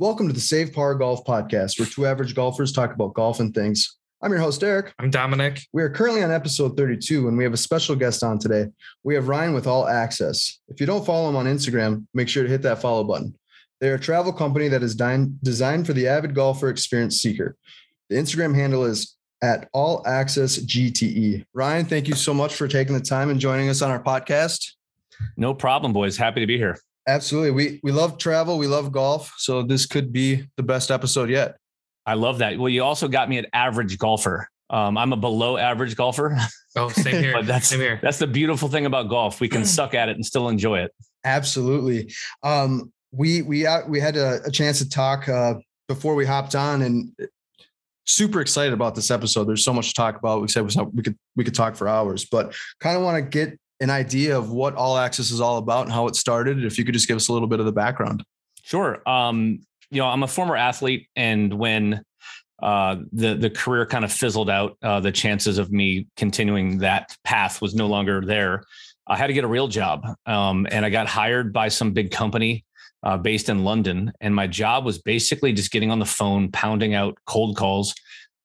Welcome to the Save Par Golf Podcast, where two average golfers talk about golf and things. I'm your host, Eric. I'm Dominic. We are currently on episode 32, and we have a special guest on today. We have Ryan with All Access. If you don't follow him on Instagram, make sure to hit that follow button. They're a travel company that is designed for the avid golfer experience seeker. The Instagram handle is at All Access GTE. Ryan, thank you so much for taking the time and joining us on our podcast. No problem, boys. Happy to be here. Absolutely. We we love travel. We love golf. So this could be the best episode yet. I love that. Well, you also got me an average golfer. Um, I'm a below average golfer. Oh, same here. but that's same here. that's the beautiful thing about golf. We can suck at it and still enjoy it. Absolutely. Um, we we uh, we had a, a chance to talk uh, before we hopped on, and super excited about this episode. There's so much to talk about. We said we could we could talk for hours, but kind of want to get an idea of what All Access is all about and how it started. If you could just give us a little bit of the background. Sure. Um, you know, I'm a former athlete, and when uh, the the career kind of fizzled out, uh, the chances of me continuing that path was no longer there. I had to get a real job, um, and I got hired by some big company uh, based in London, and my job was basically just getting on the phone, pounding out cold calls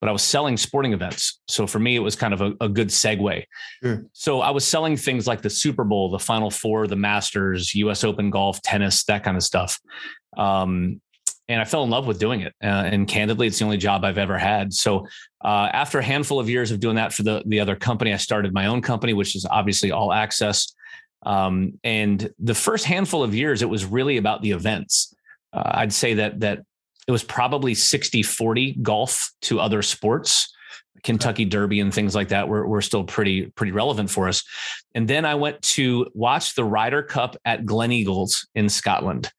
but I was selling sporting events. So for me, it was kind of a, a good segue. Sure. So I was selling things like the Super Bowl, the Final Four, the Masters, US Open golf, tennis, that kind of stuff. Um, and I fell in love with doing it. Uh, and candidly, it's the only job I've ever had. So uh, after a handful of years of doing that for the, the other company, I started my own company, which is obviously all access. Um, and the first handful of years, it was really about the events. Uh, I'd say that that it was probably 60 40 golf to other sports. Kentucky Derby and things like that were, were still pretty pretty relevant for us. And then I went to watch the Ryder Cup at Gleneagles in Scotland.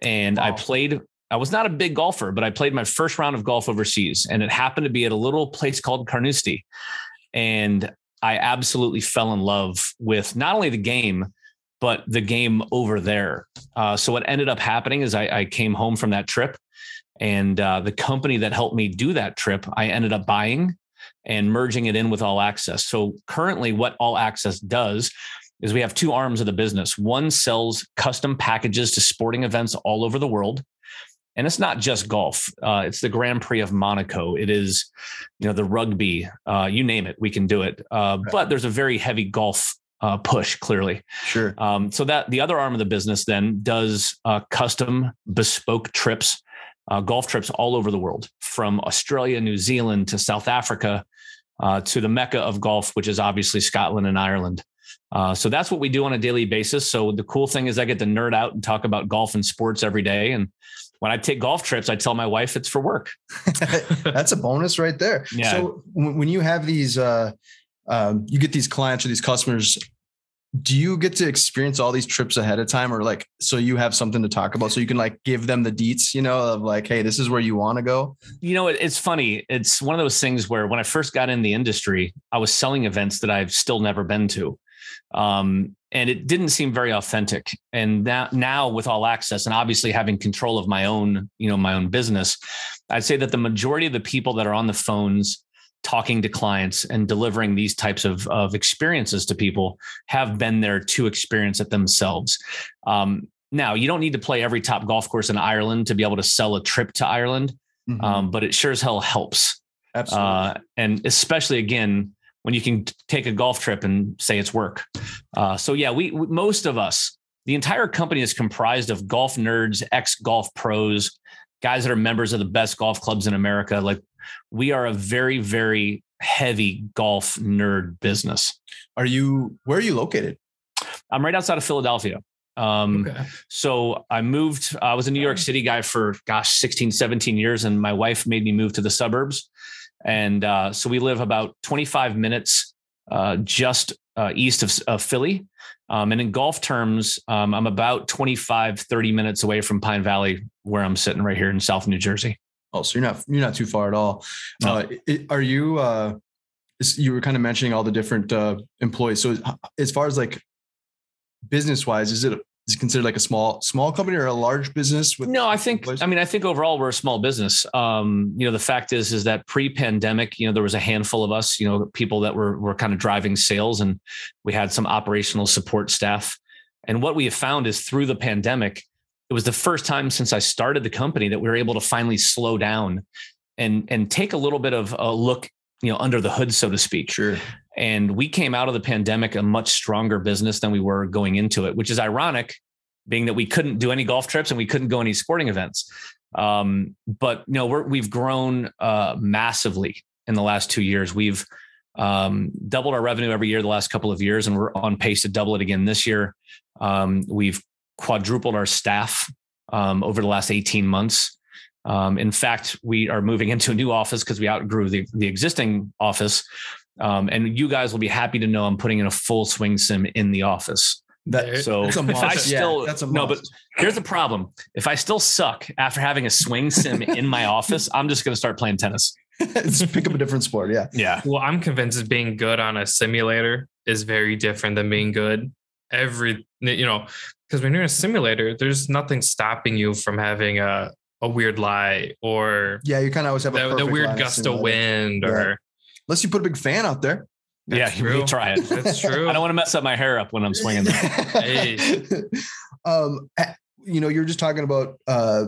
And wow. I played I was not a big golfer, but I played my first round of golf overseas and it happened to be at a little place called Carnoustie. And I absolutely fell in love with not only the game, but the game over there. Uh, so what ended up happening is I, I came home from that trip and uh, the company that helped me do that trip, I ended up buying and merging it in with All Access. So currently, what All Access does is we have two arms of the business. One sells custom packages to sporting events all over the world. And it's not just golf. Uh, it's the Grand Prix of Monaco. It is, you know, the rugby. Uh, you name it, we can do it. Uh, right. But there's a very heavy golf uh, push, clearly. Sure. Um, so that the other arm of the business then does uh, custom bespoke trips uh, golf trips all over the world, from Australia, New Zealand to South Africa, uh, to the mecca of golf, which is obviously Scotland and Ireland. Uh, so that's what we do on a daily basis. So the cool thing is I get to nerd out and talk about golf and sports every day. And when I take golf trips, I tell my wife it's for work. that's a bonus right there. Yeah. So when you have these, uh, um, you get these clients or these customers do you get to experience all these trips ahead of time or like so you have something to talk about so you can like give them the deets you know of like hey this is where you want to go? You know it's funny. It's one of those things where when i first got in the industry i was selling events that i've still never been to um, and it didn't seem very authentic. And now, now with all access and obviously having control of my own you know my own business i'd say that the majority of the people that are on the phones talking to clients and delivering these types of, of experiences to people have been there to experience it themselves. Um, now, you don't need to play every top golf course in Ireland to be able to sell a trip to Ireland, mm-hmm. um, but it sure as hell helps. Absolutely. Uh, and especially again, when you can take a golf trip and say it's work. Uh, so yeah, we, we, most of us, the entire company is comprised of golf nerds, ex golf pros, guys that are members of the best golf clubs in America. Like we are a very, very heavy golf nerd business. Are you, where are you located? I'm right outside of Philadelphia. Um, okay. So I moved, I was a New York City guy for, gosh, 16, 17 years, and my wife made me move to the suburbs. And uh, so we live about 25 minutes uh, just uh, east of, of Philly. Um, and in golf terms, um, I'm about 25, 30 minutes away from Pine Valley, where I'm sitting right here in South New Jersey. Oh, so you're not you're not too far at all. No. Uh, it, are you? Uh, you were kind of mentioning all the different uh, employees. So as far as like business wise, is it is it considered like a small small company or a large business? With no, I think employees? I mean I think overall we're a small business. Um, you know, the fact is is that pre-pandemic, you know, there was a handful of us, you know, people that were were kind of driving sales, and we had some operational support staff. And what we have found is through the pandemic, it was the first time since I started the company that we were able to finally slow down and and take a little bit of a look, you know, under the hood, so to speak. Sure. And we came out of the pandemic a much stronger business than we were going into it, which is ironic, being that we couldn't do any golf trips and we couldn't go any sporting events. Um, but you know, we're, we've grown uh, massively in the last two years. We've um, doubled our revenue every year the last couple of years, and we're on pace to double it again this year. Um, we've quadrupled our staff um, over the last 18 months. Um, in fact, we are moving into a new office because we outgrew the, the existing office. Um, and you guys will be happy to know I'm putting in a full swing sim in the office. That, so if I still yeah, that's a no, but here's the problem: if I still suck after having a swing sim in my office, I'm just going to start playing tennis. just pick up a different sport. Yeah, yeah. Well, I'm convinced that being good on a simulator is very different than being good every. You know, because when you're in a simulator, there's nothing stopping you from having a a weird lie or yeah, you kind of always have the, the weird gust of wind yeah. or unless you put a big fan out there. That's yeah, you try it. That's true. I don't want to mess up my hair up when I'm swinging. hey. um, you know, you're just talking about uh,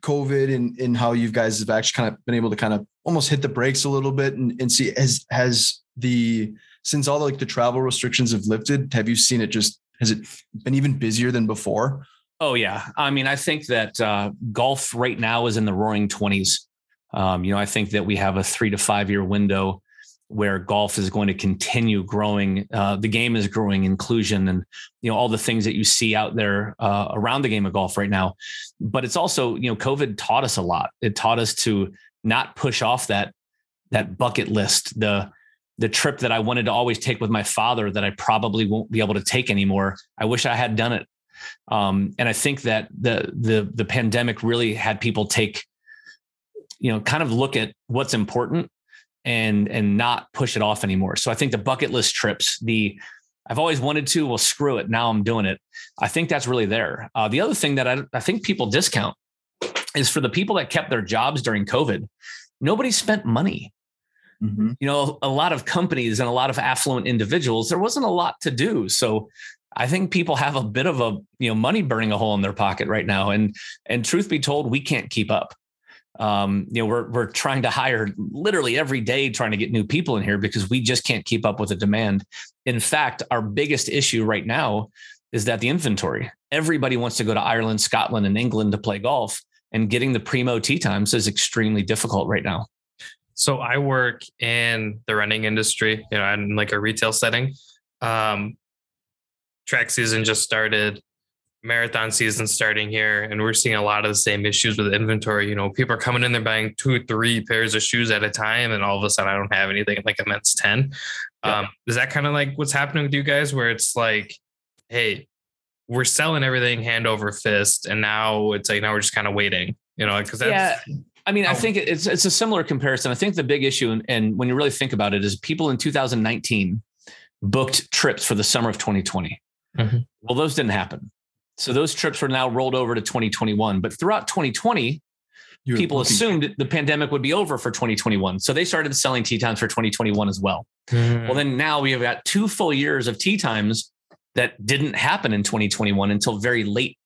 COVID and, and how you guys have actually kind of been able to kind of almost hit the brakes a little bit and, and see has has the since all the, like the travel restrictions have lifted, have you seen it just has it been even busier than before? Oh yeah, I mean, I think that uh, golf right now is in the roaring twenties. Um, you know, I think that we have a three to five year window where golf is going to continue growing. Uh, the game is growing, inclusion, and you know all the things that you see out there uh, around the game of golf right now. But it's also, you know, COVID taught us a lot. It taught us to not push off that that bucket list, the the trip that I wanted to always take with my father that I probably won't be able to take anymore. I wish I had done it. Um, and I think that the the the pandemic really had people take, you know, kind of look at what's important and and not push it off anymore. So I think the bucket list trips, the I've always wanted to, well, screw it. Now I'm doing it. I think that's really there. Uh, the other thing that I, I think people discount is for the people that kept their jobs during COVID, nobody spent money. Mm-hmm. You know, a lot of companies and a lot of affluent individuals, there wasn't a lot to do. So I think people have a bit of a, you know, money burning a hole in their pocket right now. And and truth be told, we can't keep up. Um, you know, we're we're trying to hire literally every day, trying to get new people in here because we just can't keep up with the demand. In fact, our biggest issue right now is that the inventory. Everybody wants to go to Ireland, Scotland, and England to play golf, and getting the primo tee times is extremely difficult right now. So I work in the running industry, you know, in like a retail setting. Um, track season just started, marathon season starting here, and we're seeing a lot of the same issues with inventory. You know, people are coming in, they're buying two, three pairs of shoes at a time, and all of a sudden I don't have anything like a men's 10. Yeah. Um, is that kind of like what's happening with you guys where it's like, hey, we're selling everything hand over fist, and now it's like now we're just kind of waiting, you know, because that's yeah. I mean, I think it's it's a similar comparison. I think the big issue, and, and when you really think about it, is people in 2019 booked trips for the summer of 2020. Mm-hmm. Well, those didn't happen. So those trips were now rolled over to 2021. But throughout 2020, You're people looking- assumed the pandemic would be over for 2021. So they started selling tee times for 2021 as well. Mm-hmm. Well, then now we have got two full years of tee times that didn't happen in 2021 until very late.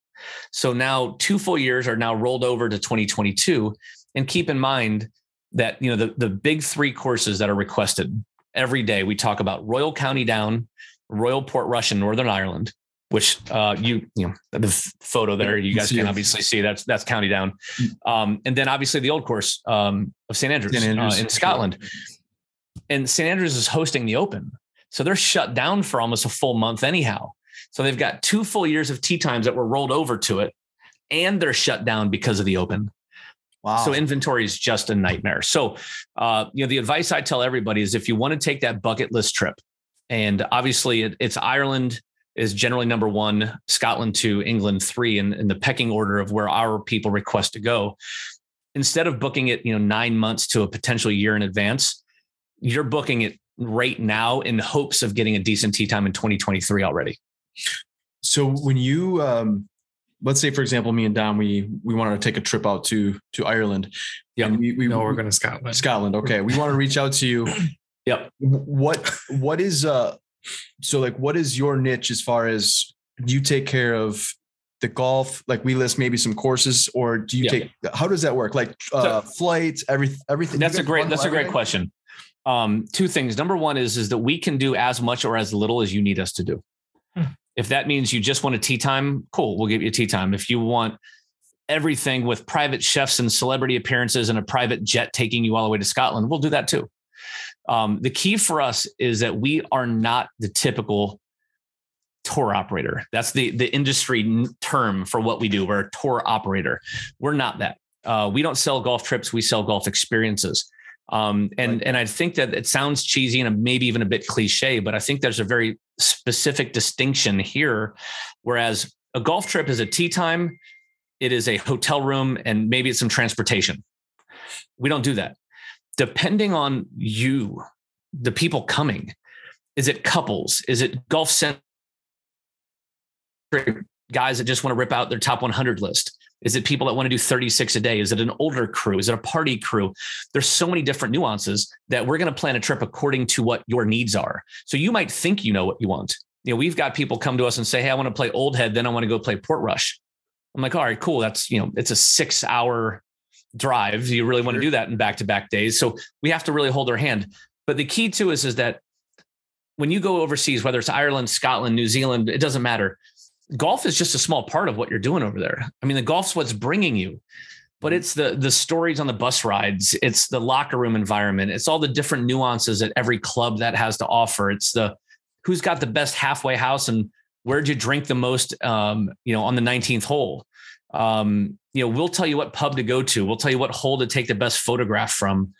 So now two full years are now rolled over to 2022. And keep in mind that you know the, the big three courses that are requested every day. We talk about Royal County Down, Royal Portrush in Northern Ireland, which uh, you you know the photo there you guys can obviously see that's that's County Down, mm. um, and then obviously the old course um, of St Andrews, St. Andrews uh, in Scotland, and St Andrews is hosting the Open, so they're shut down for almost a full month anyhow. So they've got two full years of tee times that were rolled over to it, and they're shut down because of the Open. Wow. So inventory is just a nightmare. So, uh, you know, the advice I tell everybody is if you want to take that bucket list trip, and obviously it, it's Ireland is generally number one, Scotland two, England three, in, in the pecking order of where our people request to go. Instead of booking it, you know, nine months to a potential year in advance, you're booking it right now in hopes of getting a decent tee time in 2023 already. So when you um, let's say for example me and don we we wanted to take a trip out to to ireland yeah we, we no we're going to scotland scotland okay we want to reach out to you yep what what is uh so like what is your niche as far as you take care of the golf? Like we list maybe some courses, or do you Yeah. take? How does that work? Like uh, flights, every everything. That's a great that's a great question. Um, two things. Number one is is that we can do as much or as little as you need us to do. If that means you just want a tee time, cool, we'll give you a tee time. If you want everything with private chefs and celebrity appearances and a private jet taking you all the way to Scotland, we'll do that too. Um, the key for us is that we are not the typical tour operator. That's the the industry term for what we do. We're a tour operator. We're not that. Uh, we don't sell golf trips. We sell golf experiences. Um, and Right. and I think that it sounds cheesy and maybe even a bit cliche, but I think there's a very specific distinction here. Whereas a golf trip is a tee time, it is a hotel room, and maybe it's some transportation. We don't do that. Depending on you, the people coming, is it couples? Is it golf centric guys that just want to rip out their top 100 list? Is it people that want to do 36 a day? Is it an older crew? Is it a party crew? There's so many different nuances that we're going to plan a trip according to what your needs are. So you might think you know what you want. You know, we've got people come to us and say, "Hey, I want to play Old Head, then I want to go play Portrush. I'm like, "All right, cool. That's you know, it's a six hour drive. You really want to do that in back to back days?" So we have to really hold their hand. But the key to is is that when you go overseas, whether it's Ireland, Scotland, New Zealand, it doesn't matter. Golf is just a small part of what you're doing over there. I mean, the golf's what's bringing you, but it's the the stories on the bus rides, it's the locker room environment, it's all the different nuances that every club that has to offer. It's the who's got the best halfway house and where'd you drink the most um, you know, on the 19th hole. Um, you know, we'll tell you what pub to go to. We'll tell you what hole to take the best photograph from.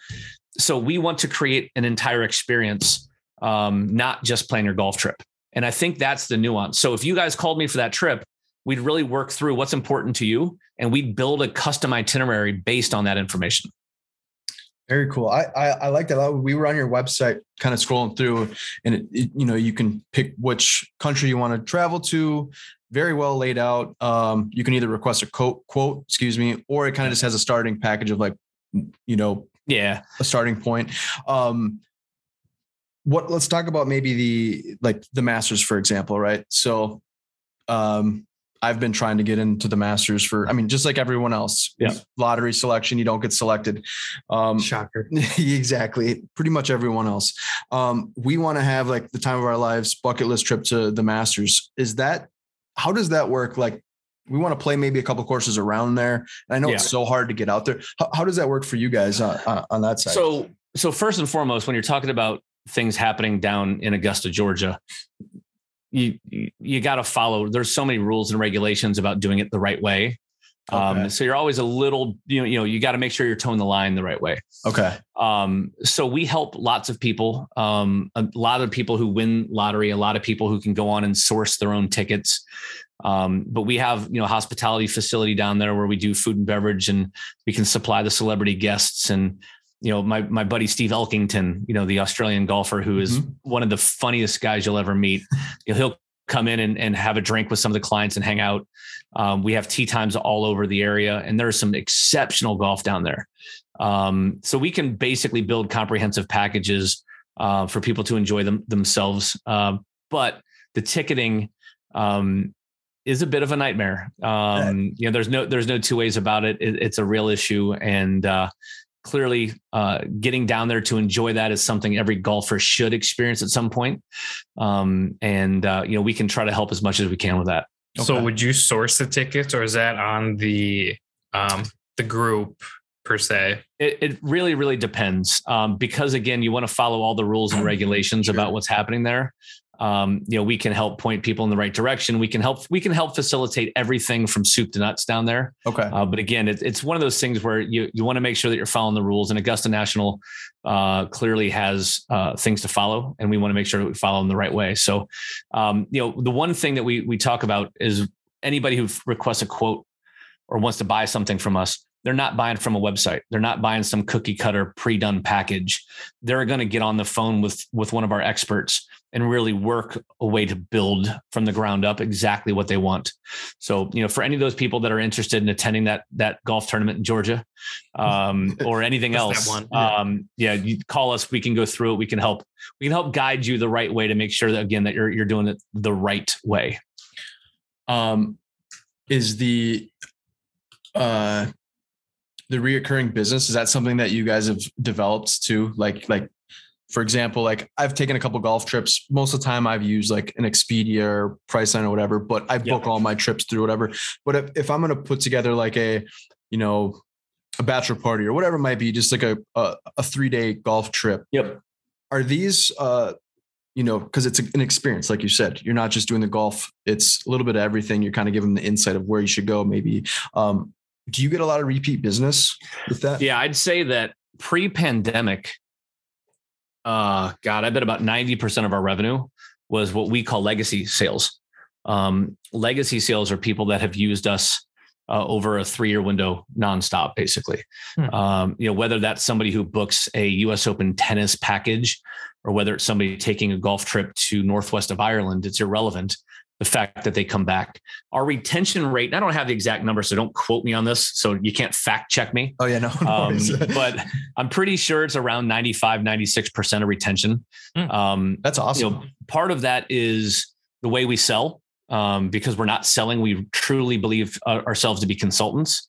So we want to create an entire experience, um, not just plan your golf trip. And I think that's the nuance. So if you guys called me for that trip, we'd really work through what's important to you and we'd build a custom itinerary based on that information. Very cool. I, I I like that. a lot. We were on your website, kind of scrolling through, and it, it- you know you can pick which country you want to travel to. Very well laid out. Um, you can either request a quote, quote, excuse me, or it kind of just has a starting package of like, you know, Yeah. a starting point. Um, what? Let's talk about maybe the like the Masters, for example, right? So, um, I've been trying to get into the Masters for. I mean, just like everyone else, Yeah. lottery selection, you don't get selected. Um, Shocker. exactly. Pretty much everyone else. Um, we want to have like the time of our lives bucket list trip to the Masters. Is that how does that work? Like we want to play maybe a couple courses around there. And I know it's so hard to get out there. How, how does that work for you guys on, on, on that side? So, so first and foremost, when you're talking about things happening down in Augusta, Georgia, you you, got to follow. There's so many rules and regulations about doing it the right way. Um, so you're always a little, you know, you know, you got to make sure you're toeing the line the right way. okay. Um, so we help lots of people, um, a lot of people who win lottery, a lot of people who can go on and source their own tickets. Um, but we have, you know, hospitality facility down there where we do food and beverage and we can supply the celebrity guests and, you know, my, my buddy Steve Elkington, you know, the Australian golfer who is one of the funniest guys you'll ever meet. You know, he'll come in and, and have a drink with some of the clients and hang out. Um, we have tee times all over the area and there's some exceptional golf down there. Um, so we can basically build comprehensive packages uh, for people to enjoy them themselves. Um, but the ticketing um, is a bit of a nightmare. Um, you know, there's no there's no two ways about it. it it's a real issue, and uh, clearly, uh, getting down there to enjoy that is something every golfer should experience at some point. Um, and uh, you know, we can try to help as much as we can with that. So would you source the tickets or is that on the um the group per se? It, it really, really depends. Um, because again, you want to follow all the rules and regulations Sure. about what's happening there. Um, you know, we can help point people in the right direction. We can help. We can help facilitate everything from soup to nuts down there. Okay. Uh, but again, it, it's one of those things where you you want to make sure that you're following the rules. And Augusta National uh, clearly has uh, things to follow, and we want to make sure that we follow them the right way. So, um, you know, the one thing that we we talk about is anybody who requests a quote or wants to buy something from us. They're not buying from a website. They're not buying some cookie cutter pre-done package. They're going to get on the phone with with one of our experts and really work a way to build from the ground up exactly what they want. So, you know, for any of those people that are interested in attending that that golf tournament in Georgia, um, or anything else, yeah. um, yeah, you call us. We can go through it. We can help. We can help guide you the right way to make sure that again that you're you're doing it the right way. Um, is the uh the reoccurring business is that something that you guys have developed too? Like like for example like i've taken a couple golf trips. Most of the time i've used like an expedia or priceline or whatever but i book all my trips through whatever. But if, if i'm going to put together like a you know a bachelor party or whatever it might be just like a a, a three day golf trip Yep. are these uh you know because it's an experience like you said. You're not just doing the golf. It's a little bit of everything. You're kind of giving them the insight of where you should go maybe um do you get a lot of repeat business with that Yeah, I'd say that pre-pandemic, uh, God, I bet about 90% of our revenue was what we call legacy sales. Um, legacy sales are people that have used us uh, over a three-year window nonstop, basically. Hmm. Um, you know, whether that's somebody who books a U.S. Open tennis package, or whether it's somebody taking a golf trip to northwest of Ireland, it's irrelevant. The fact that they come back, our retention rate. and I don't have the exact number, so don't quote me on this. So you can't fact check me. oh yeah no, no Um, but I'm pretty sure it's around 95, 96% of retention. Hmm. Um, that's awesome you know, part of that is the way we sell um, because we're not selling. We truly believe uh, ourselves to be consultants.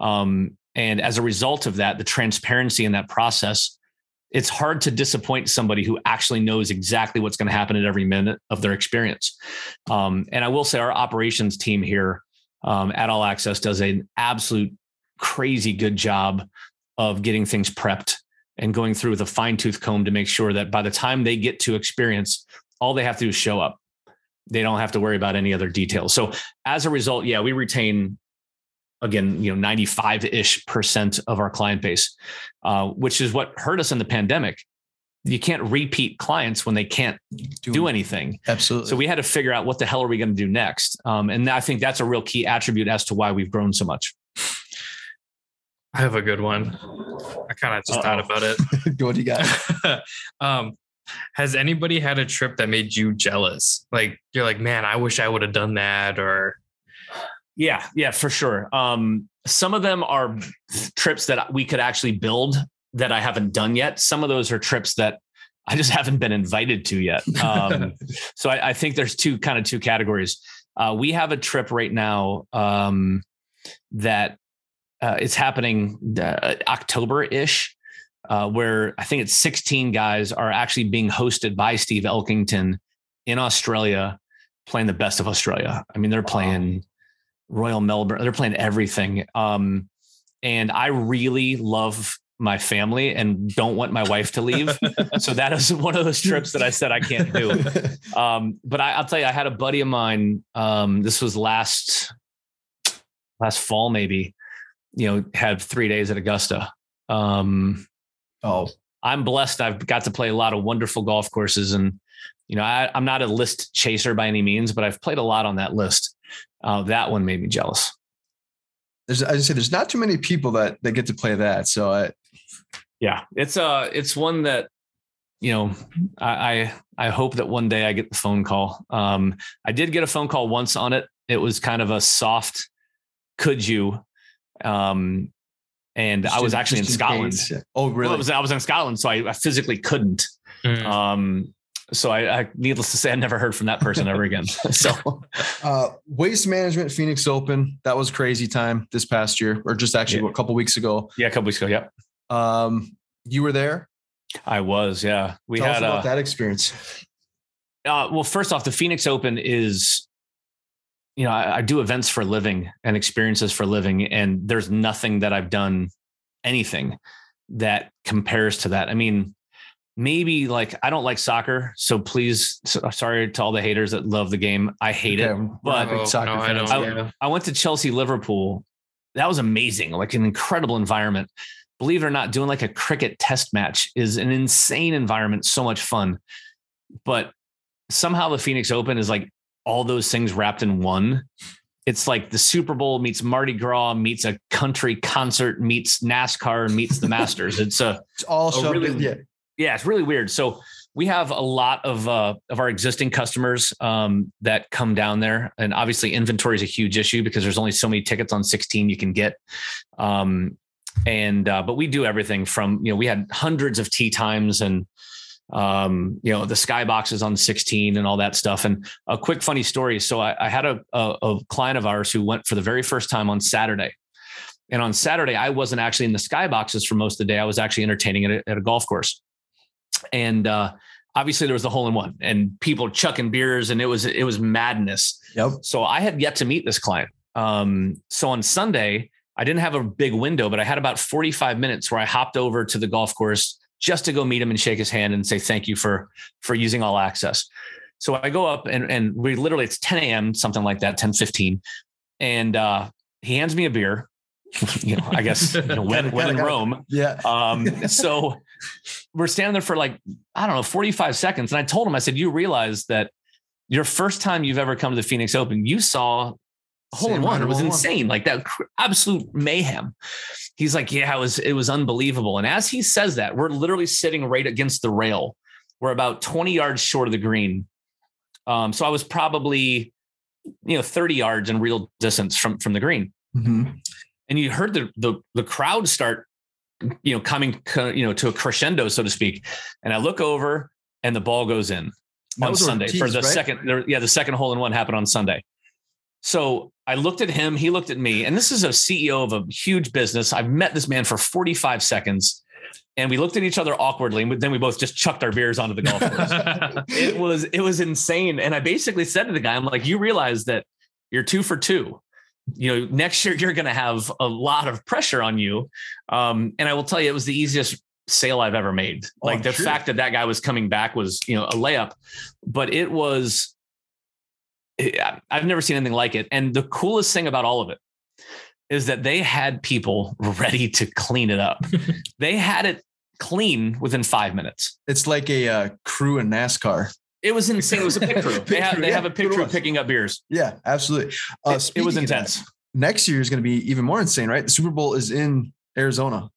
Um, and as a result of that, the transparency in that process, it's hard to disappoint somebody who actually knows exactly what's going to happen at every minute of their experience. Um, and I will say our operations team here um, at All Access does an absolute crazy good job of getting things prepped and going through with a fine tooth comb to make sure that by the time they get to experience, all they have to do is show up. They don't have to worry about any other details. So as a result, yeah, we retain again, you know, 95 ish percent of our client base, uh, which is what hurt us in the pandemic. You can't repeat clients when they can't do anything. absolutely So we had to figure out what the hell are we going to do next. Um, and I think that's a real key attribute as to why we've grown so much. I have a good one. I kind of just thought Uh-oh. about it. what do you got um, has anybody had a trip that made you jealous? Like you're like, man, I wish I would have done that, or Yeah, yeah, for sure. Um, some of them are trips that we could actually build that I haven't done yet. Some of those are trips that I just haven't been invited to yet. Um, so I, I think there's two kind of two categories. Uh, we have a trip right now um, that uh, it's happening uh, October ish, uh, where I think it's 16 guys are actually being hosted by Steve Elkington in Australia, playing the best of Australia. I mean, they're playing Royal Melbourne, they're playing everything. Um, and I really love my family and don't want my wife to leave. so that is one of those trips that I said I can't do. Um, but I, I'll tell you, I had a buddy of mine. Um, this was last last fall, maybe. You know, had three days at Augusta. Um, oh I'm blessed. I've got to play a lot of wonderful golf courses, and you know, I, I'm not a list chaser by any means, but I've played a lot on that list. Uh, that one made me jealous. there's i just say there's not too many people that that get to play that so i Yeah, it's uh, it's one that you know, I I, I hope that one day I get the phone call. Um, I did get a phone call once on it. It was kind of a soft, could you? Um, and I was actually in just Scotland. case. oh Well, really it was, I was in Scotland, so I, I physically couldn't. Mm. Um, so I, I, needless to say, I never heard from that person ever again. so uh waste management phoenix open that was crazy time this past year or just actually Yeah. a couple weeks ago yeah, a couple weeks ago, yep, um you were there I was. Yeah, we Tell us had about a. that experience Uh, well, first off, the Phoenix Open is, you know, I, I do events for a living and experiences for living, and there's nothing that I've done, anything that compares to that. I mean, maybe like I don't like soccer, so please, so, uh, sorry to all the haters that love the game. I hate it. Okay, we're but- not Oh, soccer no, I fans. don't. I- yeah. I went to Chelsea Liverpool. That was amazing, like an incredible environment. Believe it or not, doing like a cricket test match is an insane environment, so much fun. But somehow the Phoenix Open is like all those things wrapped in one. It's like the Super Bowl meets Mardi Gras meets a country concert meets NASCAR meets the Masters. It's a it's all shoved really? in yeah yeah, it's really weird. So we have a lot of uh, of our existing customers um, that come down there, and obviously inventory is a huge issue because there's only so many tickets on 16 you can get. Um, and uh, but we do everything from you know we had hundreds of tea times and um, you know, the skyboxes on 16 and all that stuff. And a quick funny story. So I, I had a, a, a client of ours who went for the very first time on Saturday. And on Saturday, I wasn't actually in the skyboxes for most of the day. I was actually entertaining at a, at a golf course. And uh, obviously there was the hole in one and people chucking beers and it was it was madness. Yep. So I had yet to meet this client. Um, so on Sunday, I didn't have a big window, but I had about 45 minutes where I hopped over to the golf course just to go meet him and shake his hand and say thank you for for using all access. So I go up and and we literally it's 10 a.m. something like that, 10 15, and uh, he hands me a beer. you know, I guess you know, when, when in Rome. Yeah. Um, so we're standing there for like I don't know 45 seconds, and I told him I said, "You realize that your first time you've ever come to the Phoenix Open, you saw hole in one. It was insane, like that absolute mayhem. He's like, yeah, it was it was unbelievable. And as he says that, we're literally sitting right against the rail. We're about 20 yards short of the green. Um, so I was probably, you know, 30 yards in real distance from from the green. Mm-hmm. And you heard the, the the crowd start, you know, coming, you know, to a crescendo, so to speak. And I look over, and the ball goes in that on Sunday for the right? second. Yeah, the second hole in one happened on Sunday. So I looked at him, he looked at me, and this is a CEO of a huge business. I've met this man for 45 seconds. And we looked at each other awkwardly, and then we both just chucked our beers onto the golf course. it was it was insane. And I basically said to the guy, I'm like, you realize that you're two for two. You know, next year you're going to have a lot of pressure on you. Um, and I will tell you, it was the easiest sale I've ever made. Oh, like the fact that that guy was coming back was, you know, a layup, but it was I've never seen anything like it. And the coolest thing about all of it is that they had people ready to clean it up. they had it clean within five minutes. It's like a uh, crew in NASCAR. It was insane. It was a pit crew. They have they have a pit crew picking up beers. Yeah, absolutely. Uh, it, it was intense. That, next year is going to be even more insane, right? The Super Bowl is in Arizona.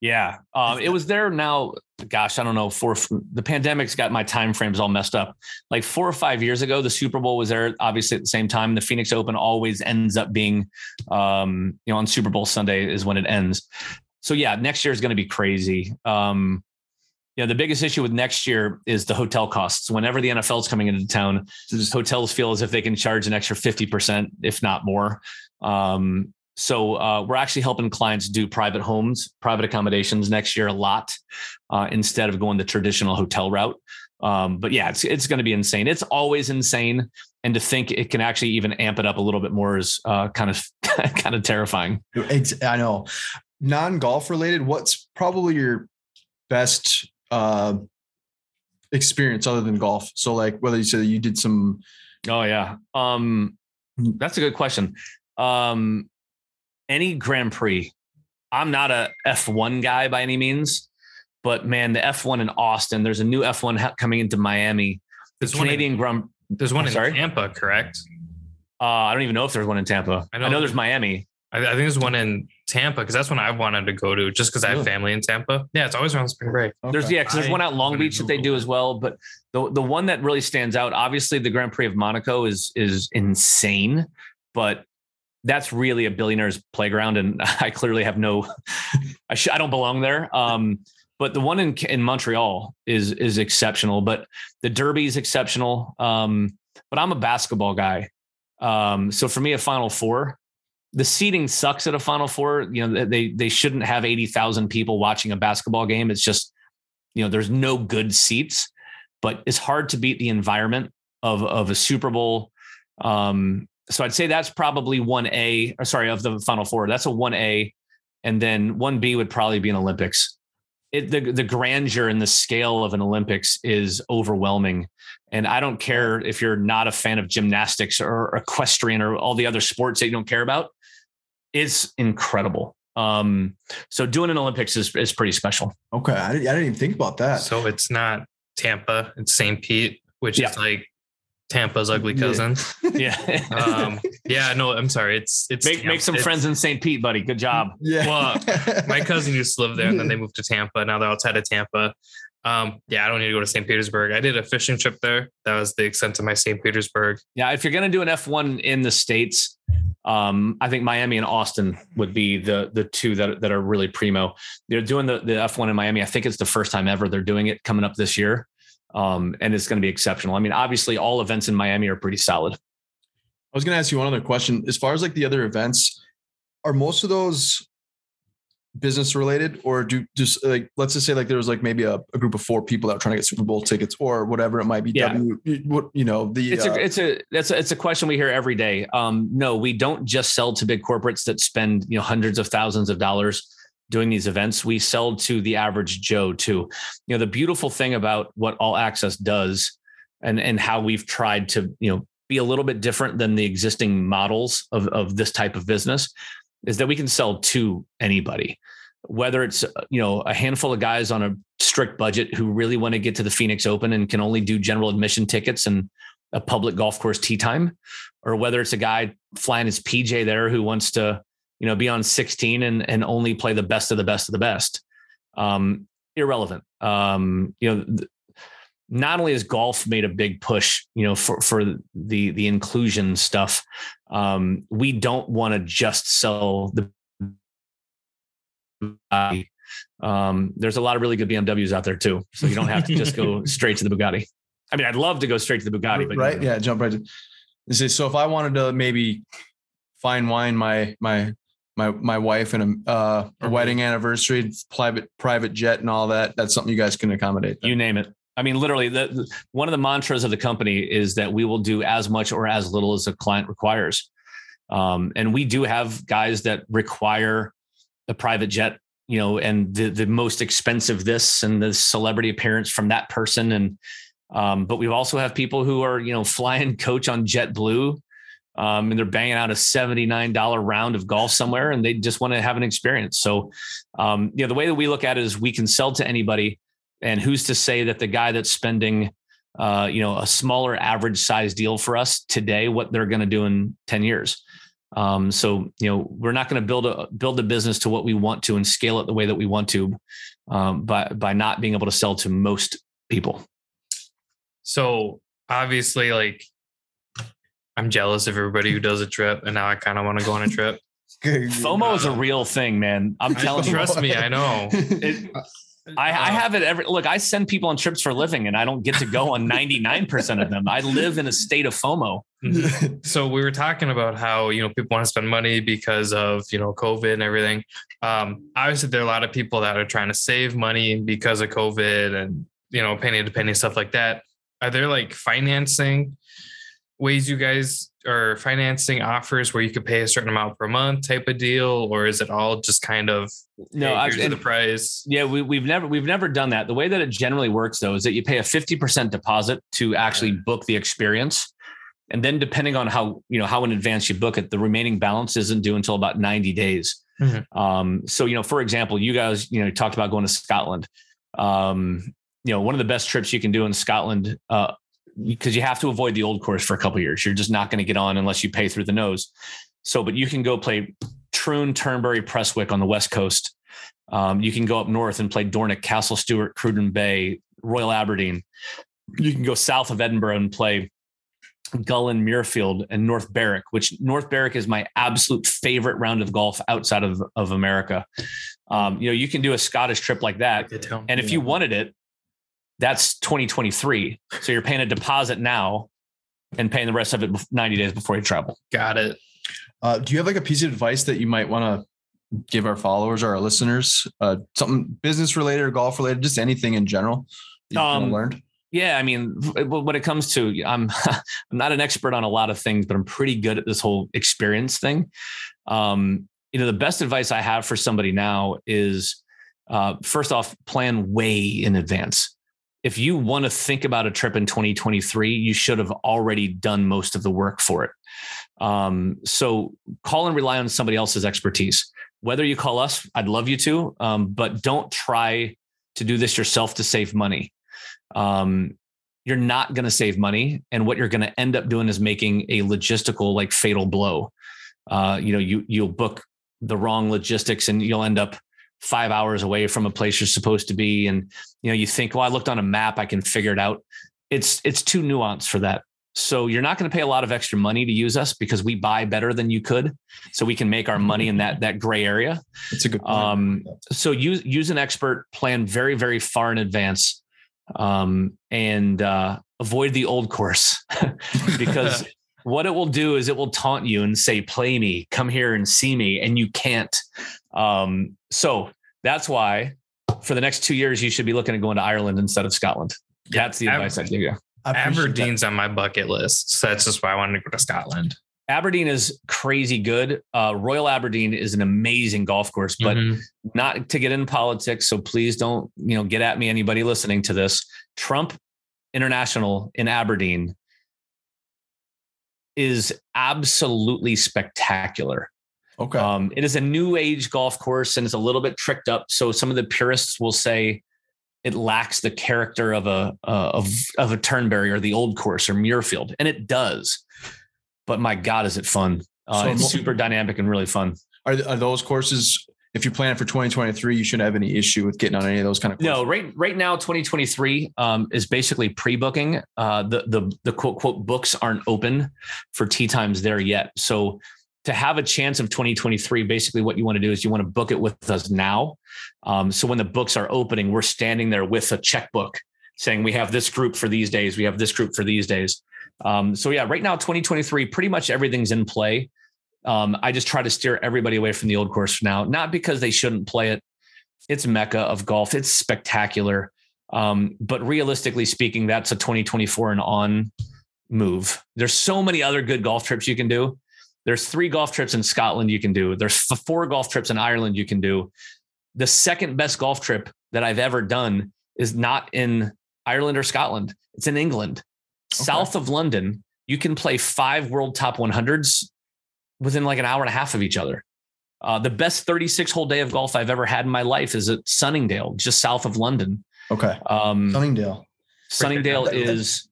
Yeah, um, it was there now. Gosh, I don't know. For the pandemic's got my time frames all messed up. Like four or five years ago, the Super Bowl was there. Obviously, at the same time, the Phoenix Open always ends up being, um, you know, on Super Bowl Sunday is when it ends. So yeah, next year is going to be crazy. Um, you know, the biggest issue with next year is the hotel costs. Whenever the NFL is coming into town, hotels feel as if they can charge an extra fifty percent, if not more. Um, so uh, we're actually helping clients do private homes, private accommodations next year a lot uh, instead of going the traditional hotel route. Um, but yeah, it's it's going to be insane. It's always insane, and to think it can actually even amp it up a little bit more is uh, kind of kind of terrifying. It's, I know. Non golf related, what's probably your best uh, experience other than golf? So like whether you said you did some. Oh yeah, um, that's a good question. Um, any Grand Prix. I'm not a F1 guy by any means, but man, the F1 in Austin, there's a new F1 coming into Miami. The there's Canadian in, Grand There's one in sorry? Tampa, correct? Uh, I don't even know if there's one in Tampa. I know, I know there's Miami. I, I, think there's one in Tampa because that's one I wanted to go to just because I have family in Tampa. Yeah, it's always around spring break. Okay. There's yeah, because there's one out Long Beach that they do as well. But the the one that really stands out, obviously, the Grand Prix of Monaco is is insane. But that's really a billionaire's playground, and I clearly have no, I sh- I don't belong there. Um, but the one in in Montreal is is exceptional. But the Derby is exceptional. Um, but I'm a basketball guy, um, so for me, a Final Four, the seating sucks at a Final Four. You know, they they shouldn't have eighty thousand people watching a basketball game. It's just, you know, there's no good seats, but it's hard to beat the environment of of a Super Bowl. Um, so I'd say that's probably one A, or sorry, of the final four. That's a one A, and then one B would probably be an Olympics. It, the the grandeur and the scale of an Olympics is overwhelming, and I don't care if you're not a fan of gymnastics or equestrian or all the other sports that you don't care about. It's incredible. Um, so doing an Olympics is is pretty special. Okay, I didn't, I didn't even think about that. So it's not Tampa, it's St. Pete, which yeah. is like Tampa's ugly cousin. Yeah. um, yeah. No, I'm sorry. It's it's make, make some it's, friends in St. Pete, buddy. Good job. Yeah. Well, my cousin used to live there, and then they moved to Tampa. Now they're outside of Tampa. Um, yeah, I don't need to go to St. Petersburg. I did a fishing trip there. That was the extent of my St. Petersburg. Yeah, if you're gonna do an F1 in the states, Um, I think Miami and Austin would be the the two that that are really primo. They're doing the the F1 in Miami. I think it's the first time ever they're doing it coming up this year, um, and it's going to be exceptional. I mean, obviously, all events in Miami are pretty solid. I was going to ask you one other question. As far as like the other events, are most of those business related or do just like let's just say like there was like maybe a, a, group of four people that were trying to get Super Bowl tickets or whatever it might be. Yeah. W, you know the it's uh, a it's a that's a, it's a question we hear every day. Um, no, we don't just sell to big corporates that spend you know hundreds of thousands of dollars doing these events. We sell to the average Joe too. You know the beautiful thing about what All Access does and and how we've tried to you know be a little bit different than the existing models of of this type of business is that we can sell to anybody whether it's uh, you know a handful of guys on a strict budget who really want to get to the Phoenix Open and can only do general admission tickets and a public golf course tee time, or whether it's a guy flying his PJ there who wants to you know be on 16 and and only play the best of the best of the best. Um, irrelevant. Um, you know. Th- not only has golf made a big push, you know, for for the the inclusion stuff, um, we don't want to just sell the um, there's a lot of really good BMWs out there too, so you don't have to just go straight to the Bugatti. I mean, I'd love to go straight to the Bugatti, but right, you know. yeah, jump right. To, so if I wanted to maybe fine wine my my my my wife and a, uh, a wedding anniversary, private private jet, and all that, that's something you guys can accommodate. You name it. I mean, literally, the, the, one of the mantras of the company is that we will do as much or as little as a client requires. Um, and we do have guys that require a private jet, you know, and the the most expensive this and the celebrity appearance from that person. And um, but we also have people who are, you know, flying coach on JetBlue. Um, and they're banging out a $79 round of golf somewhere and they just want to have an experience. So, um, you know, the way that we look at it is we can sell to anybody. And who's to say that the guy that's spending, uh, you know, a smaller average size deal for us today, what they're going to do in 10 years? Um, so you know we're not going to build a build a business to what we want to and scale it the way that we want to um, by by not being able to sell to most people. So obviously, like I'm jealous of everybody who does a trip, and now I kind of want to go on a trip. FOMO is a real thing, man. I'm telling you. Trust me, I know. It, I, I, have it every look. I send people on trips for a living, and I don't get to go on 99% of them. I live in a state of FOMO. Mm-hmm. so we were talking about how you know people want to spend money because of you know COVID and everything. Um, obviously, there are a lot of people that are trying to save money because of COVID and you know penny to penny stuff like that. Are there like financing ways you guys are financing offers where you could pay a certain amount per month type of deal, or is it all just kind of no hey, here's the price? Yeah, we, we've never we've never done that. The way that it generally works though is that you pay a fifty percent deposit to actually book the experience, and then depending on how you know how in advance you book it, the remaining balance isn't due until about ninety days. Mm-hmm. Um, so you know, for example, you guys you know talked about going to Scotland. Um, you know, one of the best trips you can do in Scotland uh, because you have to avoid the old course for a couple years. You're just not going to get on unless you pay through the nose. So, but you can go play Troon, Turnberry, Prestwick on the west coast. Um, you can go up north and play Dornoch, Castle Stuart, Cruden Bay, Royal Aberdeen. You can go south of Edinburgh and play Gullane, Muirfield, and North Berwick, which North Berwick is my absolute favorite round of golf outside of, of America. Um, you know, you can do a Scottish trip like that. And if you wanted it, that's 2023. So you're paying a deposit now and paying the rest of it 90 days before you travel. Got it. Uh, do you have like a piece of advice that you might want to give our followers or our listeners? Uh, something business related or golf related, just anything in general you um, learned? Yeah, I mean, when it comes to, I'm I'm not an expert on a lot of things, but I'm pretty good at this whole experience thing. Um, you know, the best advice I have for somebody now is, uh, first off, plan way in advance if you want to think about a trip in 2023, you should have already done most of the work for it. Um, so call and rely on somebody else's expertise. Whether you call us, I'd love you to, um, but don't try to do this yourself to save money. Um, you're not going to save money, and what you're going to end up doing is making a logistical like fatal blow. Uh, you know, you you'll book the wrong logistics, and you'll end up five hours away from a place you're supposed to be and you know you think well i looked on a map i can figure it out it's it's too nuanced for that So you're not going to pay a lot of extra money to use us because we buy better than you could. So we can make our money in that that gray area. That's a good point. Um, so use use an expert, plan very very far in advance, um, and uh, avoid the old course because what it will do is it will taunt you and say, "Play me, come here and see me," and you can't. Um, so that's why for the next two years you should be looking at going to Ireland instead of Scotland. That's the Ab- advice I give you. I appreciate Aberdeen's on my bucket list. So that's just why I wanted to go to Scotland. Aberdeen is crazy good. Uh, Royal Aberdeen is an amazing golf course, but Mhm. not to get into politics. So please don't, you know, get at me, anybody listening to this. Trump International in Aberdeen is absolutely spectacular. Okay. Um, it is a new age golf course and it's a little bit tricked up. So some of the purists will say it lacks the character of a uh, of of a Turnberry or the old course or Muirfield, and it does. But my God, is it fun? Uh, So it's super dynamic and really fun. are, are those courses? If you're planning for 2023, you shouldn't have any issue with getting on any of those kind of. No, right right now, 2023 um, is basically pre-booking. Uh, the the the quote quote books aren't open for tee times there yet. So to have a chance of 2023, basically what you want to do is you want to book it with us now. Um, so when the books are opening, we're standing there with a checkbook saying we have this group for these days, we have this group for these days. Um, so yeah, right now 2023, pretty much everything's in play. Um, I just try to steer everybody away from the old course for now, not because they shouldn't play it. It's mecca of golf. It's spectacular. Um, but realistically speaking, that's a 2024 and on move. There's so many other good golf trips you can do. There's three golf trips in Scotland you can do. There's four golf trips in Ireland you can do. The second best golf trip that I've ever done is not in Ireland or Scotland. It's in England, south of London. You can play five world top 100s within like an hour and a half of each other. Uh, the best 36 hole day of golf I've ever had in my life is at Sunningdale, just south of London. Okay. Um, Sunningdale. Sunningdale That- that- is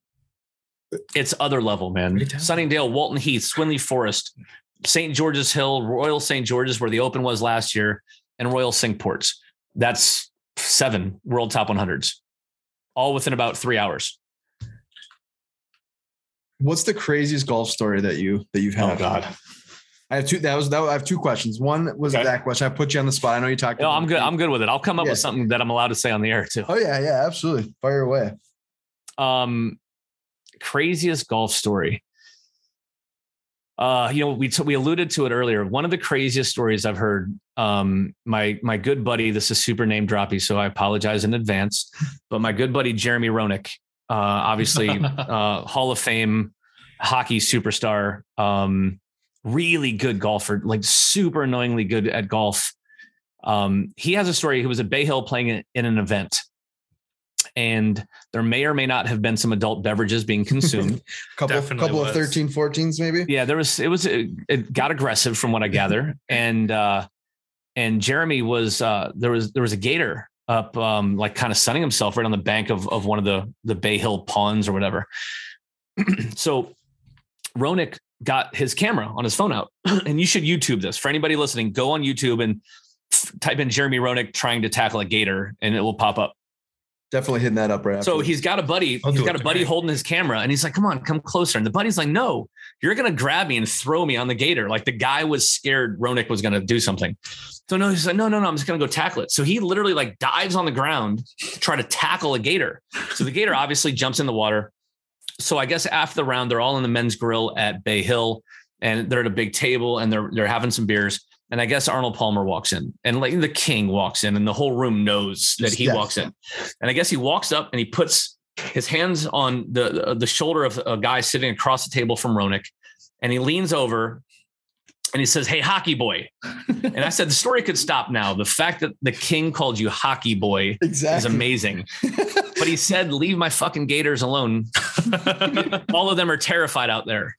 it's other level, man. Great. Sunningdale, Walton Heath, Swinley Forest, St. George's Hill, Royal St. George's, where the Open was last year, and Royal Cinque Ports. That's seven World Top 100s, all within about three hours. What's the craziest golf story that you that you've had? I have two. That was that. I have two questions. One was Okay. that question. I put you on the spot. I know you talked. No, I'm good. I'm good with it. I'll come up Yeah. with something that I'm allowed to say on the air too. Oh yeah, yeah, absolutely. Fire away. um craziest golf story uh you know we t- we alluded to it earlier one of the craziest stories i've heard um my my good buddy this is super name droppy so i apologize in advance but my good buddy jeremy roenick uh obviously uh hall of fame hockey superstar um really good golfer like super annoyingly good at golf um he has a story he was at bay hill playing in in an event and there may or may not have been some adult beverages being consumed. Couple Definitely couple of was. 13, 14s maybe. yeah, there was it was it, it got aggressive from what I gather, and uh, and Jeremy was uh, there was there was a gator up um, like kind of sunning himself right on the bank of of one of the the Bay Hill ponds or whatever. so Roenick got his camera on his phone out, and you should YouTube this for anybody listening. Go on YouTube and f- type in Jeremy Roenick trying to tackle a gator, and it will pop up. Definitely hitting that up right. So after. he's got a buddy. I'll he's do got a buddy tonight. holding his camera, and he's like, "Come on, come closer." And the buddy's like, "No, you're gonna grab me and throw me on the gator." Like the guy was scared Roenick was gonna do something. So no, he's like, "No, no, no, I'm just gonna go tackle it." So he literally like dives on the ground to try to tackle a gator. So the gator obviously jumps in the water. So I guess after the round, they're all in the men's grill at Bay Hill, and they're at a big table and they're they're having some beers. And I guess Arnold Palmer walks in, and like the king walks in, and the whole room knows that he Yes. walks in. And I guess he walks up and he puts his hands on the the shoulder of a guy sitting across the table from Roenick, and he leans over and he says, "Hey, hockey boy." and I said, the story could stop now. The fact that the king called you hockey boy is amazing. but he said, "Leave my fucking Gators alone." All of them are terrified out there.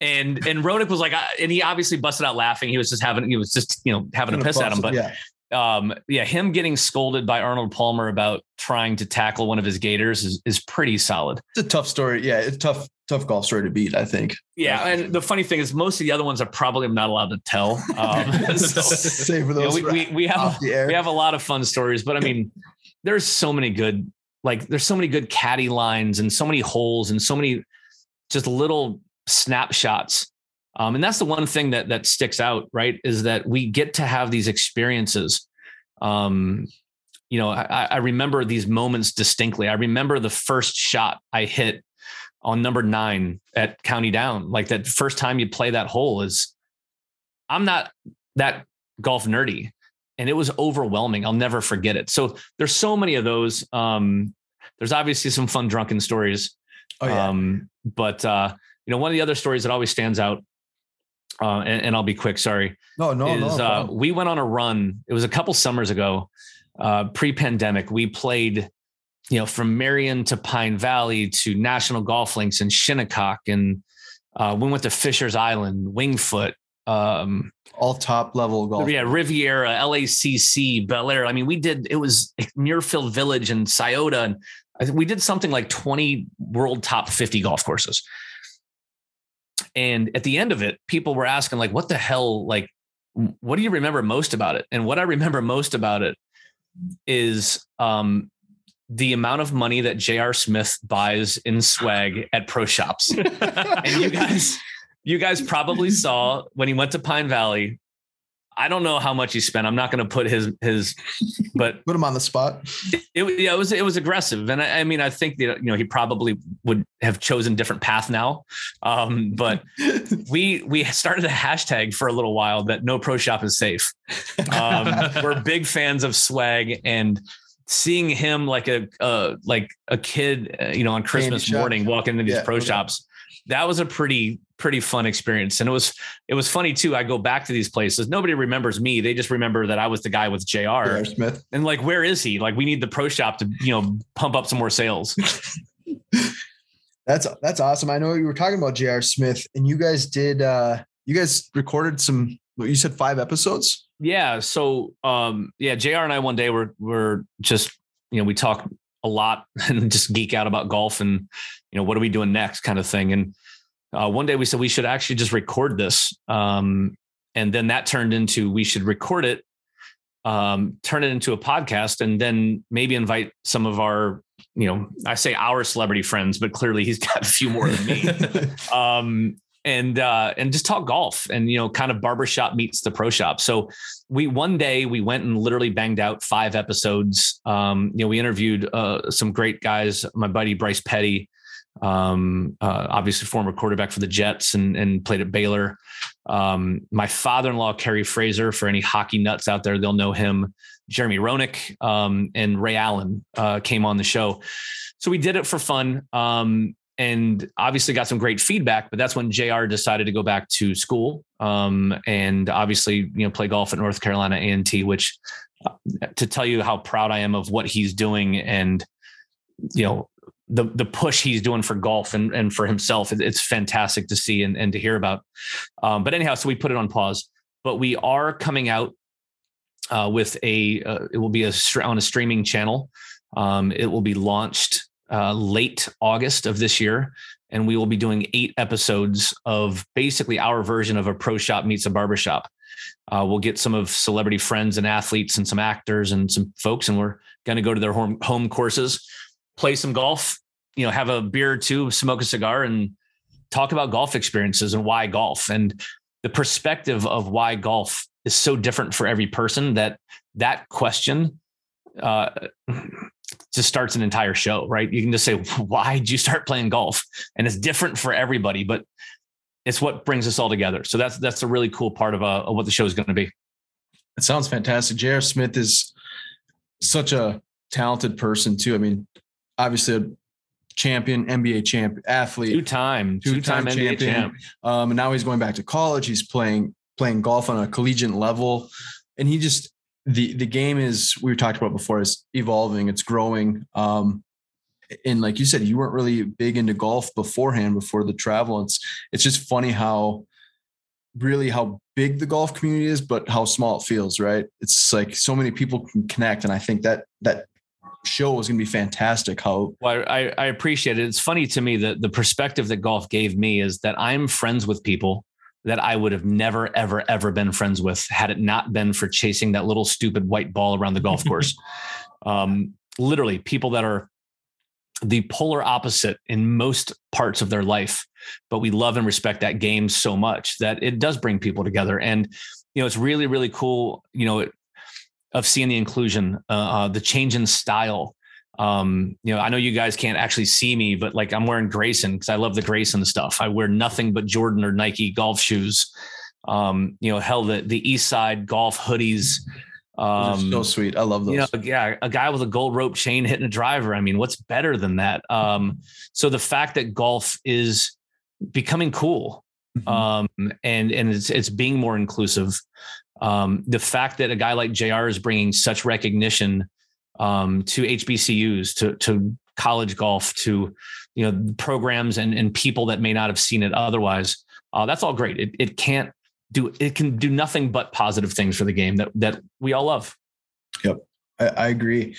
And and Roenick was like, and he obviously busted out laughing. He was just having, he was just you know having a piss at him. But yeah, um, yeah, him getting scolded by Arnold Palmer about trying to tackle one of his Gators is, is pretty solid. it's a tough story. Yeah, it's tough, tough golf story to beat. I think. Yeah, and the funny thing is, most of the other ones are probably am not allowed to tell. Um, so, Save for you know, those we, we we have off the air. we have a lot of fun stories, but I mean, there's so many good, like there's so many good caddy lines and so many holes and so many just little snapshots. Um, and that's the one thing that that sticks out, right? Is that we get to have these experiences. Um, you know, I, I remember these moments distinctly. I remember the first shot I hit on number nine at County Down. Like that first time you play that hole is, I'm not that golf nerdy, and it was overwhelming. I'll never forget it. So there's so many of those. Um, there's obviously some fun drunken stories. Oh, yeah. Um, but uh, you know, one of the other stories that always stands out, uh, and, and I'll be quick. Sorry, no, no, is no. uh, we went on a run. It was a couple summers ago, uh, pre-pandemic. We played, you know, from Merion to Pine Valley to National Golf Links and Shinnecock, and uh, we went to Fisher's Island, Wingfoot. Um, all top level golf. yeah, Riviera, LACC, Bel Air. I mean, we did. It was Muirfield Village and Scioto, and I think we did something like 20 world top 50 golf courses. And at the end of it, people were asking, like, what the hell, like, what do you remember most about it? And what I remember most about it is um, the amount of money that J.R. Smith buys in swag at pro shops. and you guys, you guys probably saw when he went to Pine Valley. I don't know how much he spent. I'm not going to put his his, but put him on the spot. It, yeah, it was it was aggressive, and I, I, mean, I think that you know he probably would have chosen different path now. Um, but we we started a hashtag for a little while that no pro shop is safe. Um, we're big fans of swag and seeing him like a uh, like a kid, uh, you know, on Christmas morning walking into these yeah, pro okay. shops. That was a pretty pretty fun experience. And it was it was funny too. I go back to these places. Nobody remembers me. They just remember that I was the guy with JR. Smith. And like, where is he? Like, we need the pro shop to, you know, pump up some more sales. that's that's awesome. I know you were talking about JR Smith and you guys did uh you guys recorded some you said five episodes? Yeah. So um yeah, JR and I one day were were just, you know, we talk a lot and just geek out about golf and you know what are we doing next kind of thing and uh, one day we said we should actually just record this. Um, and then that turned into we should record it, um, turn it into a podcast, and then maybe invite some of our, you know, I say our celebrity friends, but clearly he's got a few more than me. um, and uh, and just talk golf and you know kind of barbershop meets the pro shop. So we one day we went and literally banged out five episodes. Um, you know, we interviewed uh, some great guys. My buddy Bryce Petty, um, uh, obviously former quarterback for the Jets and, and played at Baylor. Um, my father-in-law, Kerry Fraser, for any hockey nuts out there, they'll know him. Jeremy Roenick um, and Ray Allen uh, came on the show. So we did it for fun um, and obviously got some great feedback, but that's when JR decided to go back to school um, and obviously, you know, play golf at North Carolina A&T, which uh, to tell you how proud I am of what he's doing and, you know, the the push he's doing for golf and, and for himself. It's fantastic to see and, and to hear about. Um, but anyhow, so we put it on pause. But we are coming out uh, with a. Uh, it will be a on a streaming channel. Um, it will be launched uh, late August of this year, and we will be doing eight episodes of basically our version of a pro shop meets a barbershop. Uh, we'll get some of celebrity friends and athletes and some actors and some folks, and we're going to go to their home, home courses, play some golf, you know, have a beer or two, smoke a cigar, and talk about golf experiences and why golf and the perspective of why golf is so different for every person that that question uh, just starts an entire show, right? You can just say, why did you start playing golf? And it's different for everybody, but it's what brings us all together. So that's that's a really cool part of, uh, of what the show is going to be. It sounds fantastic. J.R. Smith is such a talented person too. I mean, obviously a champion, NBA champion, athlete, two time, two time NBA champion. Champ. Um, and now he's going back to college. He's playing playing golf on a collegiate level, and he just the the game is we talked about before is evolving. It's growing. Um, and like you said, you weren't really big into golf beforehand before the travel. It's it's just funny how really how big the golf community is, but how small it feels, right? It's like so many people can connect. And I think that that show was going to be fantastic. How well, I, I appreciate it. It's funny to me that the perspective that golf gave me is that I'm friends with people that I would have never, ever, ever been friends with had it not been for chasing that little stupid white ball around the golf course. um, literally, people that are the polar opposite in most parts of their life, but we love and respect that game so much that it does bring people together. And you know, it's really really cool. You know, of seeing the inclusion, uh, uh, the change in style. Um, you know, I know you guys can't actually see me, but like I'm wearing Greyson because I love the Greyson stuff. I wear nothing but Jordan or Nike golf shoes. Um, you know, hell, the the East Side golf hoodies. Um, so sweet. I love those. You know, yeah, a guy with a gold rope chain hitting a driver. I mean, what's better than that? Um, so the fact that golf is becoming cool, mm-hmm. um, and and it's it's being more inclusive. Um, the fact that a guy like Jr. is bringing such recognition um, to HBCUs, to to college golf, to you know programs and and people that may not have seen it otherwise. Uh, that's all great. It it can't do it can do nothing but positive things for the game that that we all love. Yep, I, I agree.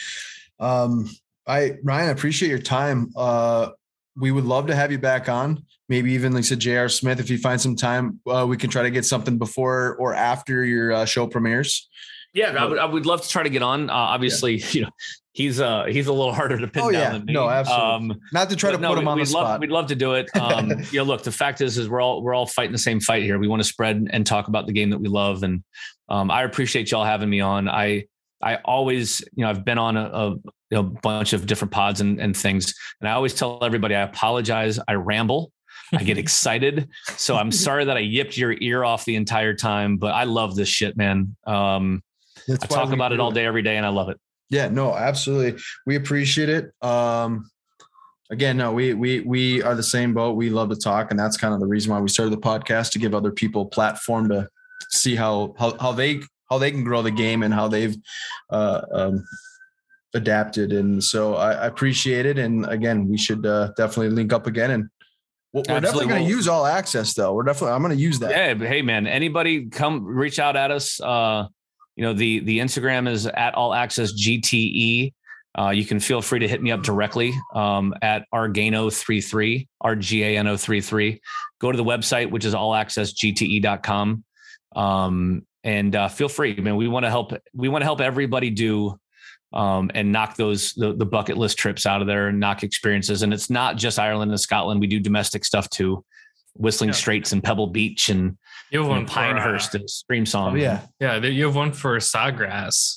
Um, I Ryan, I appreciate your time. Uh, we would love to have you back on. Maybe even like said, J.R. Smith, if you find some time, uh, we can try to get something before or after your uh, show premieres. Yeah, I would, I would love to try to get on. Uh, obviously, yeah. you know, he's uh he's a little harder to pin oh, down yeah. than me. No, absolutely. Um, Not to try to put him on the love, spot. We'd love to do it. Um, you know, look, the fact is, is we're all we're all fighting the same fight here. We want to spread and talk about the game that we love, and um, I appreciate y'all having me on. I I always, you know, I've been on a, a you know, bunch of different pods and, and things, and I always tell everybody I apologize. I ramble. I get excited. So I'm sorry that I yipped your ear off the entire time, but I love this shit, man. Um, I talk about it all day, every day, and I love it. Yeah, no, absolutely. We appreciate it. Um, again, no, we we we are the same boat. We love to talk, and that's kind of the reason why we started the podcast to give other people platform to see how how how they how they can grow the game and how they've uh, um, adapted. And so I, I, appreciate it. And again, we should uh, definitely link up again and. We're Absolutely. definitely going to use all access though. We're definitely, I'm going to use that. Yeah. Hey man, anybody come reach out at us. Uh, you know, the the Instagram is at all access GTE. Uh, you can feel free to hit me up directly um, at Argano33, R-G-A-N-O-33. Go to the website, which is allaccessgte.com. Um, and uh, feel free, man. We want to help. We want to help everybody do um, and knock those the, the, bucket list trips out of there and knock experiences. And it's not just Ireland and Scotland. We do domestic stuff too. Whistling yeah. Straits and Pebble Beach and you have one Pinehurst for, uh, and Streamsong. Oh, yeah, yeah. You have one for Sawgrass.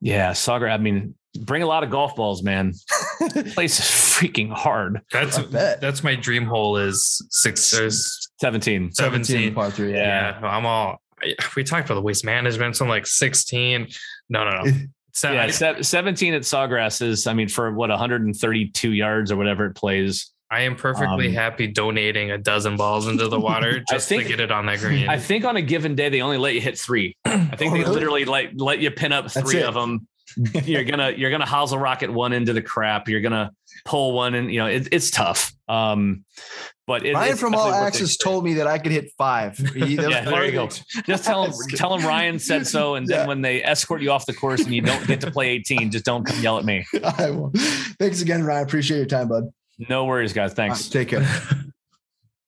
Yeah, Sawgrass. I mean, bring a lot of golf balls, man. place is freaking hard. That's that's my dream hole. Is six or 17. 17. 17 par three. Yeah. yeah, I'm all. We talked about the waste management. So I'm like 16. No, no, no. So yeah, I, 17 at Sawgrass is, I mean, for what 132 yards or whatever it plays. I am perfectly um, happy donating a dozen balls into the water just think, to get it on that green. I think on a given day they only let you hit three. I think oh, they really? literally like let you pin up three of them. you're gonna you're gonna hosel rocket one into the crap. You're gonna pull one, and you know it, it's tough. Um, but it, Ryan from All Access told me that I could hit five. He, yeah, there you go. Just tell him tell him Ryan said so, and then yeah. when they escort you off the course and you don't get to play 18, just don't come yell at me. I will. Thanks again, Ryan. Appreciate your time, bud. No worries, guys. Thanks. Right, take care.